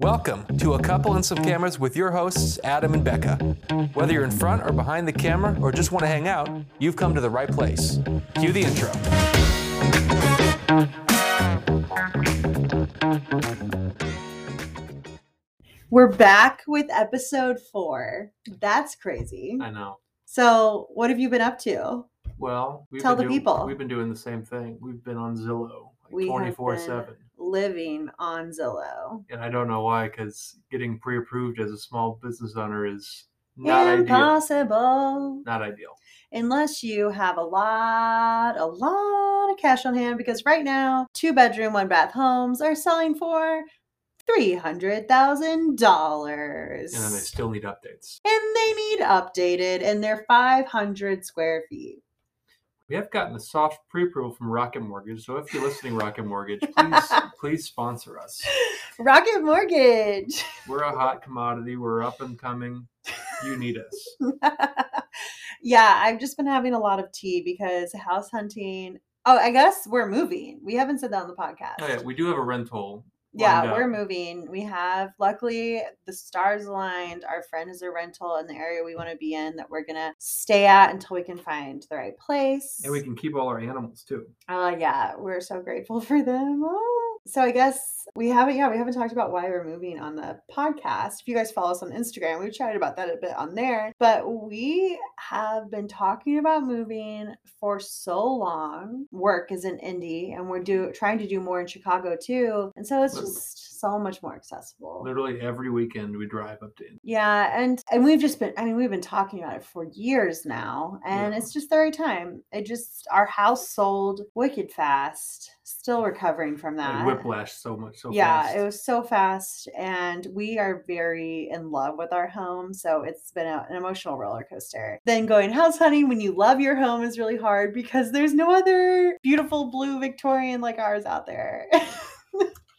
Welcome to A Couple and Some Cameras with your hosts, Adam and Becca. Whether you're in front or behind the camera or just want to hang out, you've come to the right place. Cue the intro. We're back with episode four. That's crazy. I know. So, what have you been up to? Well, we've Tell been the doing- people. We've been doing the same thing. We've been on Zillow We like have 24 7. Living on Zillow. And I don't know why, because getting pre approved as a small business owner is not ideal. Impossible. Not ideal. Unless you have a lot, a lot of cash on hand, because right now, two bedroom, one bath homes are selling for $300,000. And then they still need updates. and they need updated, and they're 500 square feet. We have gotten a soft pre-approval from Rocket Mortgage, so if you're listening, Rocket Mortgage, please please sponsor us. Rocket Mortgage. We're a hot commodity. We're up and coming. You need us. yeah, I've just been having a lot of tea because house hunting. Oh, I guess we're moving. We haven't said that on the podcast. Oh yeah, we do have a rental. Yeah, we're moving. We have, luckily, the stars aligned. Our friend has a rental in the area we want to be in that we're going to stay at until we can find the right place. And we can keep all our animals too. Oh, yeah, we're so grateful for them. Oh. So I guess we haven't, yeah, we haven't talked about why we're moving on the podcast. If you guys follow us on Instagram, we've chatted about that a bit on there. But we have been talking about moving for so long. Work is in Indy, and we're do trying to do more in Chicago too. And so it's. Just so much more accessible. Literally every weekend we drive up to. Indy. Yeah, and and we've just been I mean we've been talking about it for years now and Yeah. it's just the right time. It just our house sold wicked fast. Still recovering from that. Like whiplash so much so yeah, fast. it was so fast and we are very in love with our home, so it's been a, an emotional roller coaster. Then going house hunting when you love your home is really hard because there's no other beautiful blue Victorian like ours out there.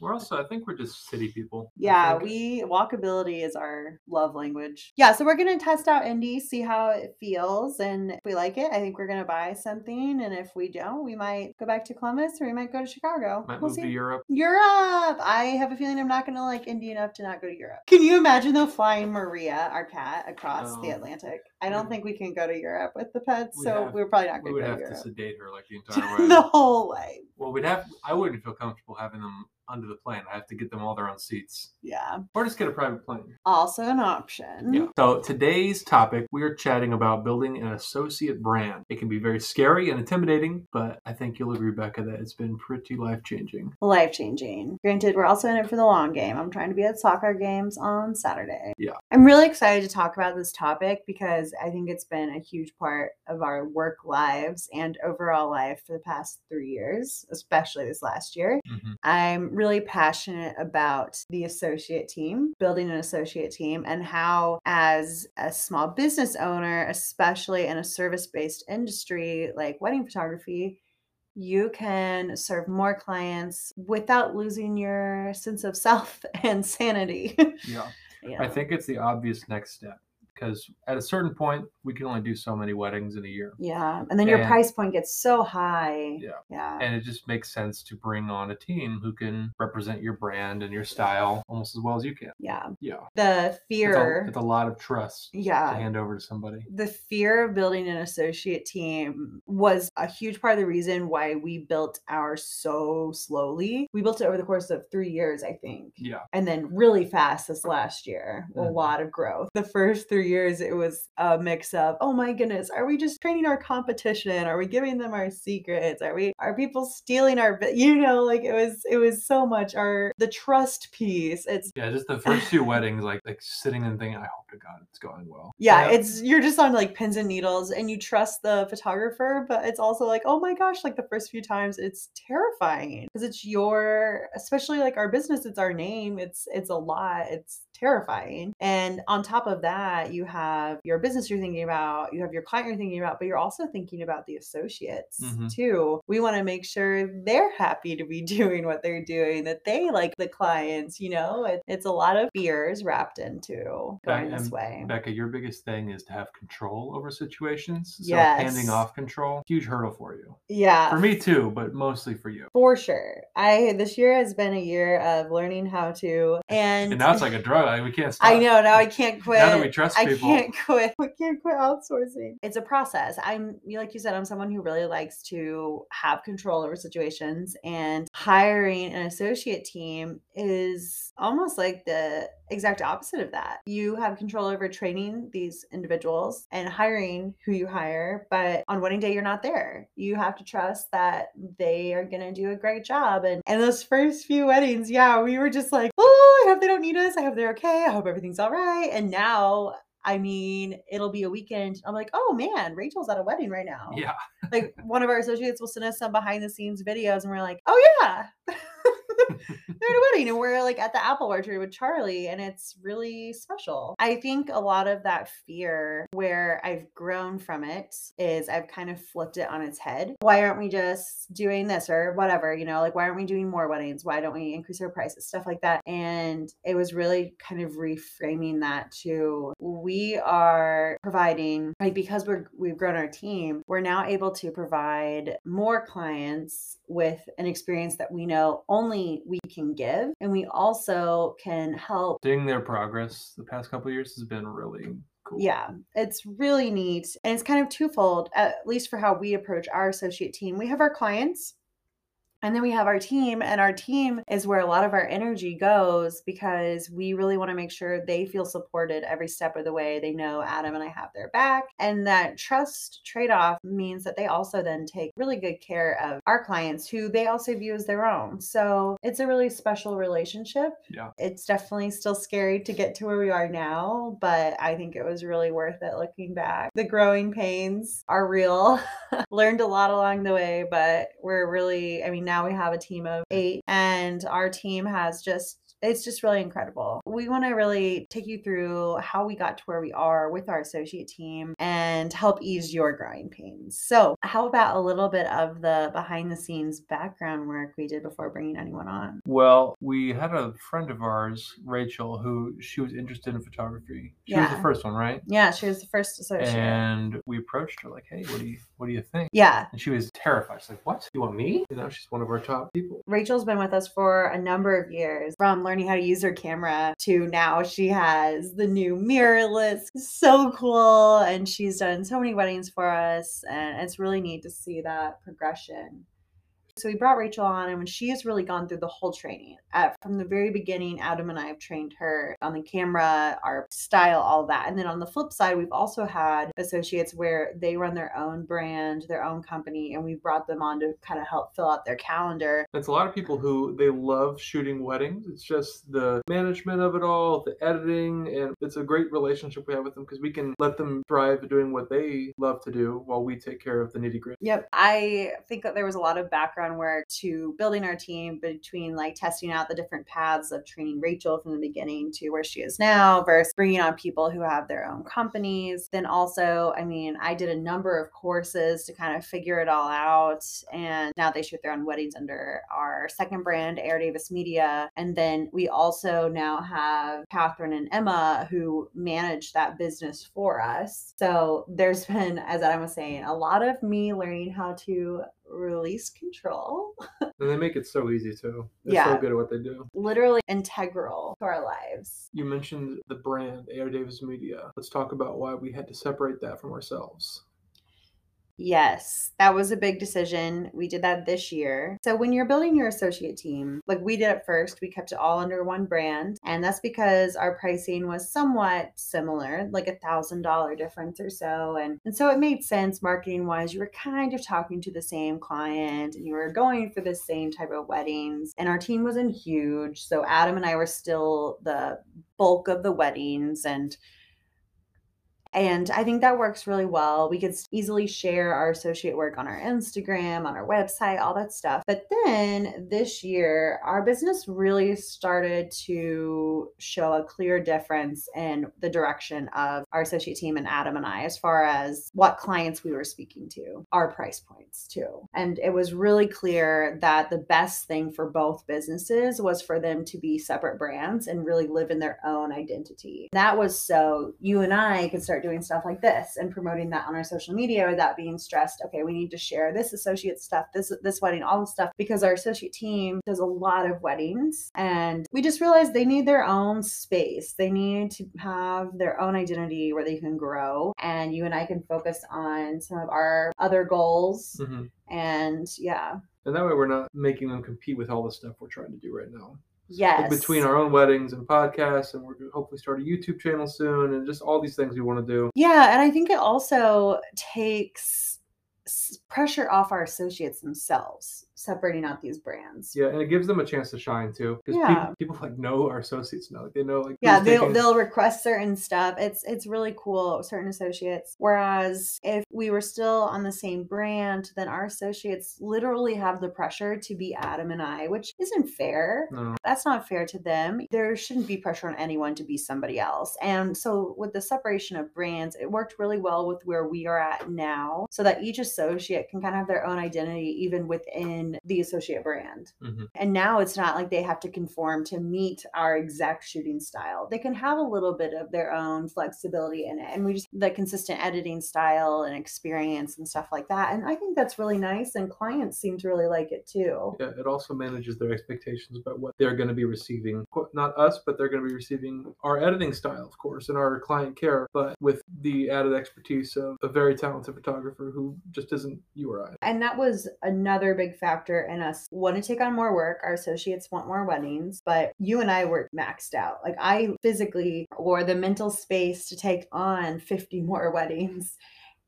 We're also, I think we're just city people. Yeah, we walkability is our love language. Yeah, so we're gonna test out Indy, see how it feels, and if we like it, I think we're gonna buy something. And if we don't, we might go back to Columbus or we might go to Chicago. might We'll move to see. Europe. Europe. I have a feeling I'm not gonna like Indy enough to not go to Europe. Can you imagine though flying Maria, our cat, across the Oh. Atlantic? I don't think we can go to Europe with the pets, We so have- we're probably not gonna Europe. We would go have to to sedate her like the entire way. the whole way. Well, we'd have. I wouldn't feel comfortable having them under the plane. I have to get them all their own seats, Yeah. or just get a private plane. Also an option. Yeah. So today's topic, we are chatting about building an associate brand. It can be very scary and intimidating, but I think you'll agree, Becca, that it's been pretty life changing. life changing. Granted, we're also in it for the long game. I'm trying to be at soccer games on Saturday. Yeah. I'm really excited to talk about this topic because I think it's been a huge part of our work lives and overall life for the past three years, especially this last year. Mm-hmm. I'm really passionate about the associate team, building an associate team, and how, as a small business owner, especially in a service based industry like wedding photography, you can serve more clients without losing your sense of self and sanity. Yeah. You I think it's the obvious next step because at a certain point, we can only do so many weddings in a year. Yeah. And then your And- price point gets so high. Yeah. Yeah. And it just makes sense to bring on a team who can represent your brand and your style almost as well as you can. yeah. Yeah. The It's a, fear. it's a lot of trust yeah to hand over to somebody. the fear of building an associate team was a huge part of the reason why we built ours so slowly. We built it over the course of three years, I think. Yeah. And then really fast this last year, a Mhm. lot of growth. The first three years, it was a mix of, oh my goodness, are we just training our competition? Are we giving them our secrets? Are we, are people stealing our, you know, like it was, it was so much our, the trust piece. It's, Yeah, just the first few weddings, like like sitting and thinking, I hope to God it's going well. yeah, it's you're just on like pins and needles and you trust the photographer, but it's also like, oh my gosh, like the first few times it's terrifying because it's your especially like our business, it's our name, it's it's a lot, it's terrifying. And on top of that, you have your business you're thinking about, you have your client you're thinking about, but you're also thinking about the associates Mhm. too. We want to make sure they're happy to be doing what they're doing, that they like the clients, you know? It, it's a lot of fears wrapped into going this way. Becca, your biggest thing is to have control over situations. So Yes. handing off control, huge hurdle for you. Yeah. For me too, but mostly for you. For sure. I this year has been a year of learning how to and, And now it's like a drug. Like, we can't stop. I know now I can't quit. Now that we trust I people. can't quit. I can't quit outsourcing. It's a process. I'm like you said, I'm someone who really likes to have control over situations and hiring an associate team is almost like the exact opposite of that. You have control over training these individuals and hiring who you hire, but on wedding day you're not there. You have to trust that they are going to do a great job and and those first few weddings, yeah, we were just like, "Oh, I hope they don't need us. I hope they're okay. I hope everything's all right." And now I mean, it'll be a weekend. I'm like, oh man, Rachel's at a wedding right now. Yeah. Like one of our associates will send us some behind the scenes videos, and we're like, oh yeah, they're at a wedding, and we're like at the apple orchard with Charlie, and it's really special. I think a lot of that fear, where I've grown from it, is I've kind of flipped it on its head. Why aren't we just doing this or whatever? You know, like why aren't we doing more weddings? Why don't we increase our prices? Stuff like that. And it was really kind of reframing that to we are providing like because we're we've grown our team, we're now able to provide more clients with an experience that we know only we can give and we also can help Seeing their progress the past couple of years has been really cool. yeah, it's really neat. And it's kind of twofold, at least for how we approach our associate team. We have our clients and then we have our team, and our team is where a lot of our energy goes because we really want to make sure they feel supported every step of the way. They know Adam and I have their back. And that trust trade off means that they also then take really good care of our clients who they also view as their own. So it's a really special relationship. Yeah. It's definitely still scary to get to where we are now, but I think it was really worth it looking back. The growing pains are real. Learned a lot along the way, but we're really, I mean, now we have a team of eight, and our team has just it's just really incredible. We want to really take you through how we got to where we are with our associate team and help ease your growing pains. So, how about a little bit of the behind the scenes background work we did before bringing anyone on? Well, we had a friend of ours, Rachel, who she was interested in photography. She was the first one, right? Yeah, she was the first associate. And we approached her like, "Hey, what do you what do you think?" yeah, And she was terrified. She's like, "What? You want me?" You know, she's one of our top people. Rachel's been with us for a number of years, from learning how to use her camera to now she has the new mirrorless. So cool. And she's done so many weddings for us. And it's really neat to see that progression. So we brought Rachel on, and when she has really gone through the whole training, uh, from the very beginning, Adam and I have trained her on the camera, our style, all that. And then on the flip side, we've also had associates where they run their own brand, their own company, and we brought them on to kind of help fill out their calendar. It's a lot of people who they love shooting weddings. It's just the management of it all, the editing, and it's a great relationship we have with them because we can let them thrive doing what they love to do while we take care of the nitty gritty. Yep. I think that there was a lot of background work to building our team between like testing out the different paths of training Rachel from the beginning to where she is now versus bringing on people who have their own companies. Then also, I mean, I did a number of courses to kind of figure it all out. And now they shoot their own weddings under our second brand, AR Davis Media. And then we also now have Catherine and Emma who manage that business for us. So there's been, as Adam was saying, a lot of me learning how to release control. And they make it so easy too. They're Yeah. so good at what they do. Literally integral to our lives. You mentioned the brand AR Davis Media. Let's talk about why we had to separate that from ourselves. Yes, that was a big decision. We did that this year. So, when you're building your associate team, like we did at first, we kept it all under one brand. And that's because our pricing was somewhat similar, like a thousand dollar difference or so. And, and so it made sense marketing wise. You were kind of talking to the same client and you were going for the same type of weddings. And our team wasn't huge. So, Adam and I were still the bulk of the weddings. And And I think that works really well. We could easily share our associate work on our Instagram, on our website, all that stuff. But then this year, our business really started to show a clear difference in the direction of our associate team and Adam and I as far as what clients we were speaking to, our price points too. And it was really clear that the best thing for both businesses was for them to be separate brands and really live in their own identity. That was so you and I could start doing stuff like this and promoting that on our social media without being stressed. Okay, we need to share this associate stuff, this this wedding, all this stuff because our associate team does a lot of weddings and we just realized they need their own space. They need to have their own identity where they can grow and you and I can focus on some of our other goals. Mm-hmm. And yeah. And that way we're not making them compete with all the stuff we're trying to do right now. Yes. between our own weddings and podcasts, and we're going to hopefully start a YouTube channel soon, and just all these things we want to do. Yeah. And I think it also takes pressure off our associates themselves separating out these brands. Yeah, and it gives them a chance to shine too. Because yeah. people, people, like know our associates know. Like they know like Yeah, they'll taking... they'll request certain stuff. It's it's really cool, certain associates. Whereas if we were still on the same brand, then our associates literally have the pressure to be Adam and I, which isn't fair. No. That's not fair to them. There shouldn't be pressure on anyone to be somebody else. And so with the separation of brands, it worked really well with where we are at now, so that each associate can kind of have their own identity even within the associate brand. Mm-hmm. And now it's not like they have to conform to meet our exact shooting style. They can have a little bit of their own flexibility in it. And we just the consistent editing style and experience and stuff like that. And I think that's really nice. And clients seem to really like it too. Yeah, it also manages their expectations about what they're going to be receiving. Not us, but they're going to be receiving our editing style, of course, and our client care, but with the added expertise of a very talented photographer who just isn't you or I. And that was another big factor factor in us want to take on more work. Our associates want more weddings, but you and I were maxed out. Like I physically or the mental space to take on 50 more weddings.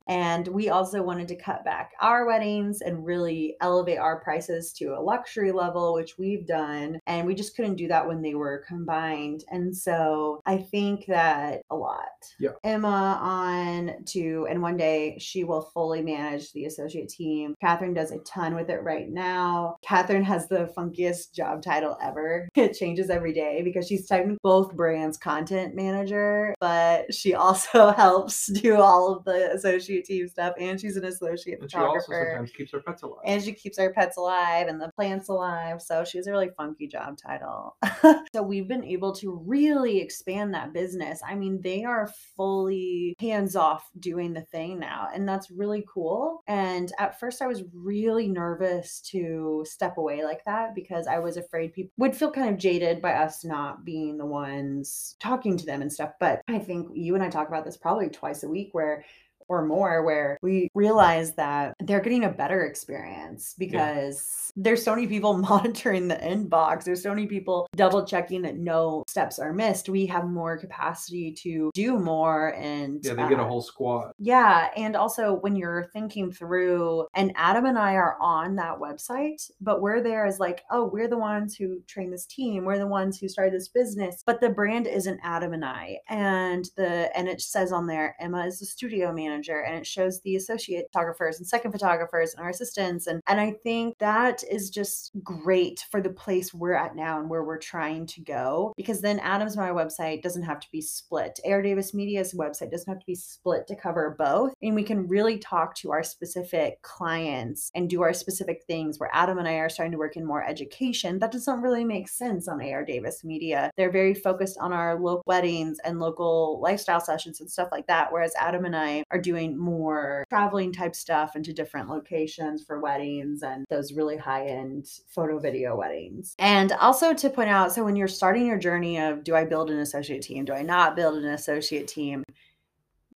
And we also wanted to cut back our weddings and really elevate our prices to a luxury level, which we've done. And we just couldn't do that when they were combined. And so I think that a lot. Yeah. Emma on to, and one day she will fully manage the associate team. Catherine does a ton with it right now. Catherine has the funkiest job title ever. It changes every day because she's technically both brands content manager, but she also helps do all of the associate associate team stuff, and she's an associate and photographer. She also sometimes keeps her pets alive. And she keeps our pets alive and the plants alive. So she has a really funky job title. so we've been able to really expand that business. I mean, they are fully hands off doing the thing now, and that's really cool. And at first, I was really nervous to step away like that because I was afraid people would feel kind of jaded by us not being the ones talking to them and stuff. But I think you and I talk about this probably twice a week where or more where we realize that they're getting a better experience because yeah. there's so many people monitoring the inbox. There's so many people double checking that no steps are missed. We have more capacity to do more and Yeah, they uh, get a uh, whole squad. Yeah. And also when you're thinking through and Adam and I are on that website, but we're there as like, oh, we're the ones who train this team. We're the ones who started this business. But the brand isn't Adam and I. And the and it says on there, Emma is the studio manager manager and it shows the associate photographers and second photographers and our assistants and and I think that is just great for the place we're at now and where we're trying to go because then Adam's My website doesn't have to be split. AR Davis Media's website doesn't have to be split to cover both and we can really talk to our specific clients and do our specific things where Adam and I are starting to work in more education. That doesn't really make sense on AR Davis Media. They're very focused on our local weddings and local lifestyle sessions and stuff like that whereas Adam and I are doing more traveling type stuff into different locations for weddings and those really high end photo video weddings. And also to point out so when you're starting your journey of do I build an associate team? Do I not build an associate team?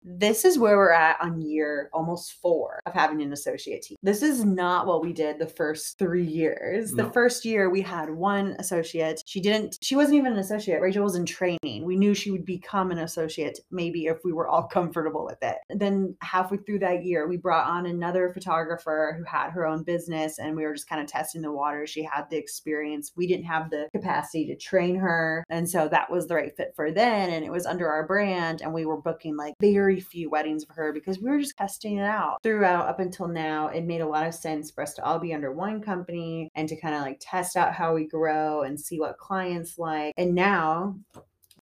This is where we're at on year almost four of having an associate team. This is not what we did the first three years. No. The first year we had one associate. She didn't, she wasn't even an associate. Rachel was in training. We knew she would become an associate maybe if we were all comfortable with it. Then halfway through that year, we brought on another photographer who had her own business and we were just kind of testing the water. She had the experience. We didn't have the capacity to train her. And so that was the right fit for then. And it was under our brand and we were booking like very very few weddings for her because we were just testing it out throughout up until now. It made a lot of sense for us to all be under one company and to kind of like test out how we grow and see what clients like. And now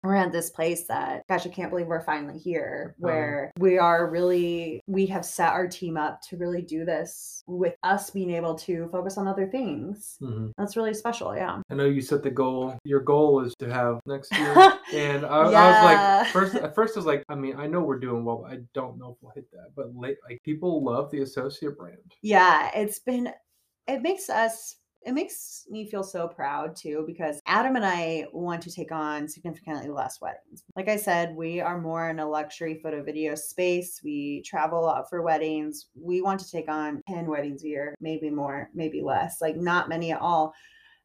we're at this place that gosh i can't believe we're finally here Uh-huh. where we are really we have set our team up to really do this with us being able to focus on other things Mhm. that's really special yeah I know you set the goal. Your goal is to have next year, and I, I was like, first at first I was like, I mean, I know we're doing well, but I don't know if we'll hit that. But late, like people love the associate brand. yeah it's been it makes us it makes me feel so proud too because Adam and I want to take on significantly less weddings. Like I said, we are more in a luxury photo video space. We travel a lot for weddings. We want to take on 10 weddings a year, maybe more, maybe less, like not many at all.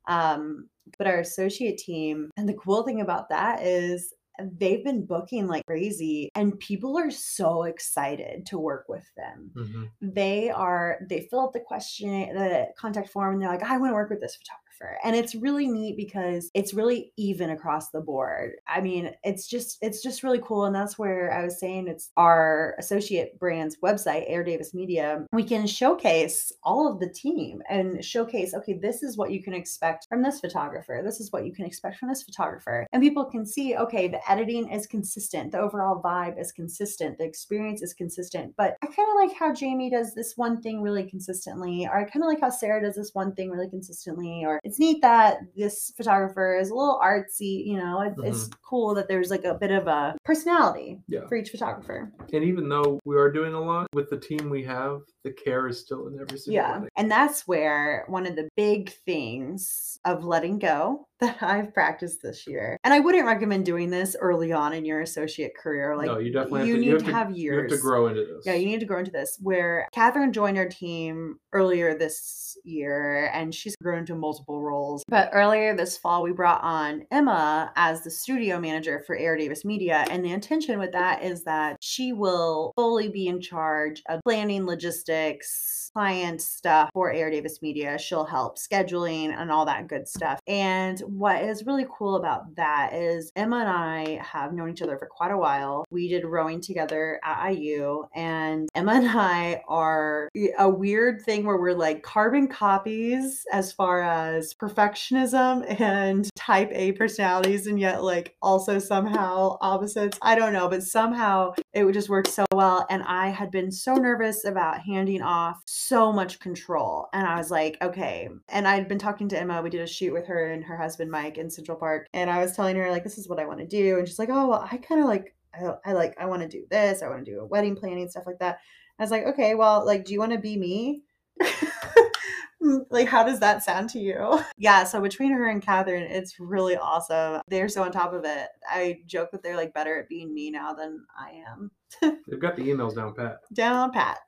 Um, but our associate team, and the cool thing about that is they've been booking like crazy and people are so excited to work with them Mhm. they are they fill out the question the contact form and they're like i want to work with this photographer and it's really neat because it's really even across the board. I mean it's just it's just really cool and that's where i was saying it's our associate brand's website AR Davis Media. We can showcase all of the team and showcase okay this is what you can expect from this photographer this is what you can expect from this photographer. And people can see okay the editing is consistent the overall vibe is consistent the experience is consistent but i kind of like how jamie does this one thing really consistently or i kind of like how sarah does this one thing really consistently or it's neat that this photographer is a little artsy you know it, it's mm-hmm. cool that there's like a bit of a personality Yeah. for each photographer And even though we are doing a lot with the team we have, the care is still in every single Yeah. wedding. And that's where one of the big things of letting go that I've practiced this year. And I wouldn't recommend doing this early on in your associate career. Like no, you definitely you have to, need you to, have to, have you years. have to grow into this. Yeah, you need to grow into this. Where Catherine joined our team earlier this year and she's grown into multiple roles. But earlier this fall, we brought on Emma as the studio manager for AR Davis Media. And the intention with that is that she will fully be in charge of planning logistics, client stuff for AR Davis Media. She'll help scheduling and all that good stuff. And what is really cool about that is Emma and I have known each other for quite a while. We did rowing together at IU, and Emma and I are a weird thing where we're like carbon copies as far as perfectionism and type A personalities, and yet like also somehow opposites. I don't know, but somehow it just work so well. And I had been so nervous about handing off so much control. And I was like, okay. And I'd been talking to Emma. We did a shoot with her and her husband Mike in Central Park. And I was telling her, like, this is what I want to do. And she's like, oh, well, I kind of like, I, I like, I want to do this. I want to do a wedding planning, stuff like that. I was like, okay, well, like, do you want to be me? like, how does that sound to you? Yeah. So between her and Catherine, it's really awesome. They're so on top of it. I joke that they're like better at being me now than I am. They've got the emails down pat. Down pat.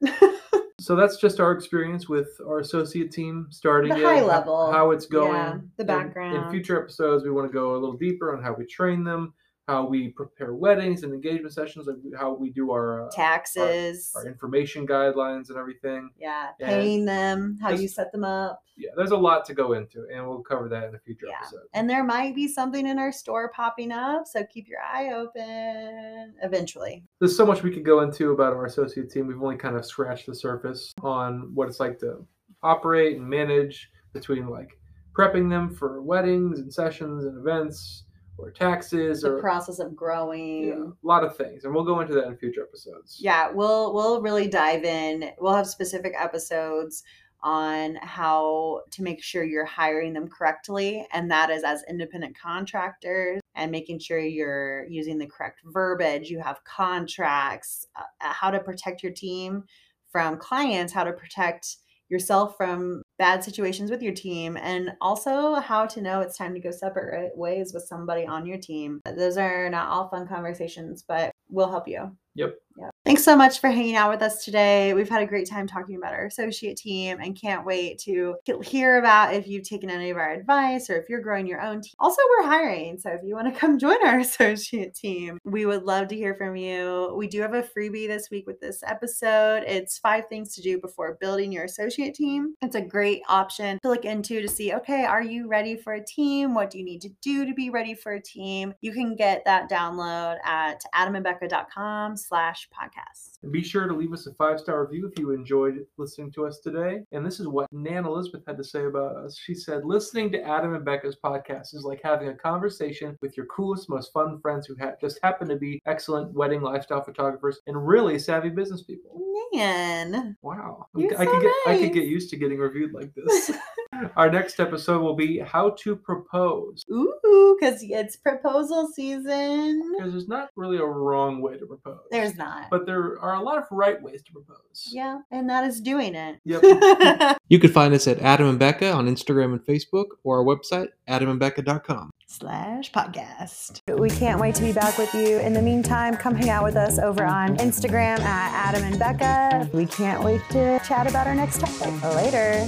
So that's just our experience with our associate team starting The high ho- level. how it's going. Yeah, the And background. In future episodes, we want to go a little deeper on how we train them, how we prepare weddings and engagement sessions, like how we do our uh, Taxes. our information guidelines and everything. Yeah. and Paying them, how you set them up. Yeah, there's a lot to go into, and we'll cover that in a future Yeah. episode. And there might be something in our store popping up. So keep your eye open eventually. There's so much we could go into about our associate team. We've only kind of scratched the surface on what it's like to operate and manage between like prepping them for weddings and sessions and events or taxes The or process of growing. yeah, a lot of things, and we'll go into that in future episodes. yeah we'll we'll really dive in we'll have specific episodes on how to make sure you're hiring them correctly and that is as independent contractors and making sure you're using the correct verbiage you have contracts uh, how to protect your team from clients how to protect yourself from bad situations with your team and also how to know it's time to go separate ways with somebody on your team those are not all fun conversations but we'll help you Yep. yeah. Thanks so much for hanging out with us today. We've had a great time talking about our associate team and can't wait to hear about if you've taken any of our advice or if you're growing your own team. Also, we're hiring. So if you want to come join our associate team, we would love to hear from you. We do have a freebie this week with this episode. It's five things to do before building your associate team. It's a great option to look into to see, okay, are you ready for a team? What do you need to do to be ready for a team? You can get that download at adamandbecca.com slash podcast Podcast. And be sure to leave us a five star review if you enjoyed listening to us today. And this is what Nan Elizabeth had to say about us. She said, Listening to Adam and Becca's podcast is like having a conversation with your coolest, most fun friends who ha- just happen to be excellent wedding lifestyle photographers and really savvy business people. Man. Wow. You're I so could get I could get used to getting reviewed like this. Our next episode will be how to propose. Ooh, because it's proposal season. Because there's not really a wrong way to propose. There's not. But there are a lot of right ways to propose. yeah, and that is doing it. Yep. You can find us at Adam and Becca on Instagram and Facebook or our website, adamandbecca.com. Slash podcast. We can't wait to be back with you. In the meantime, come hang out with us over on Instagram at Adam and Becca. We can't wait to chat about our next topic. Later.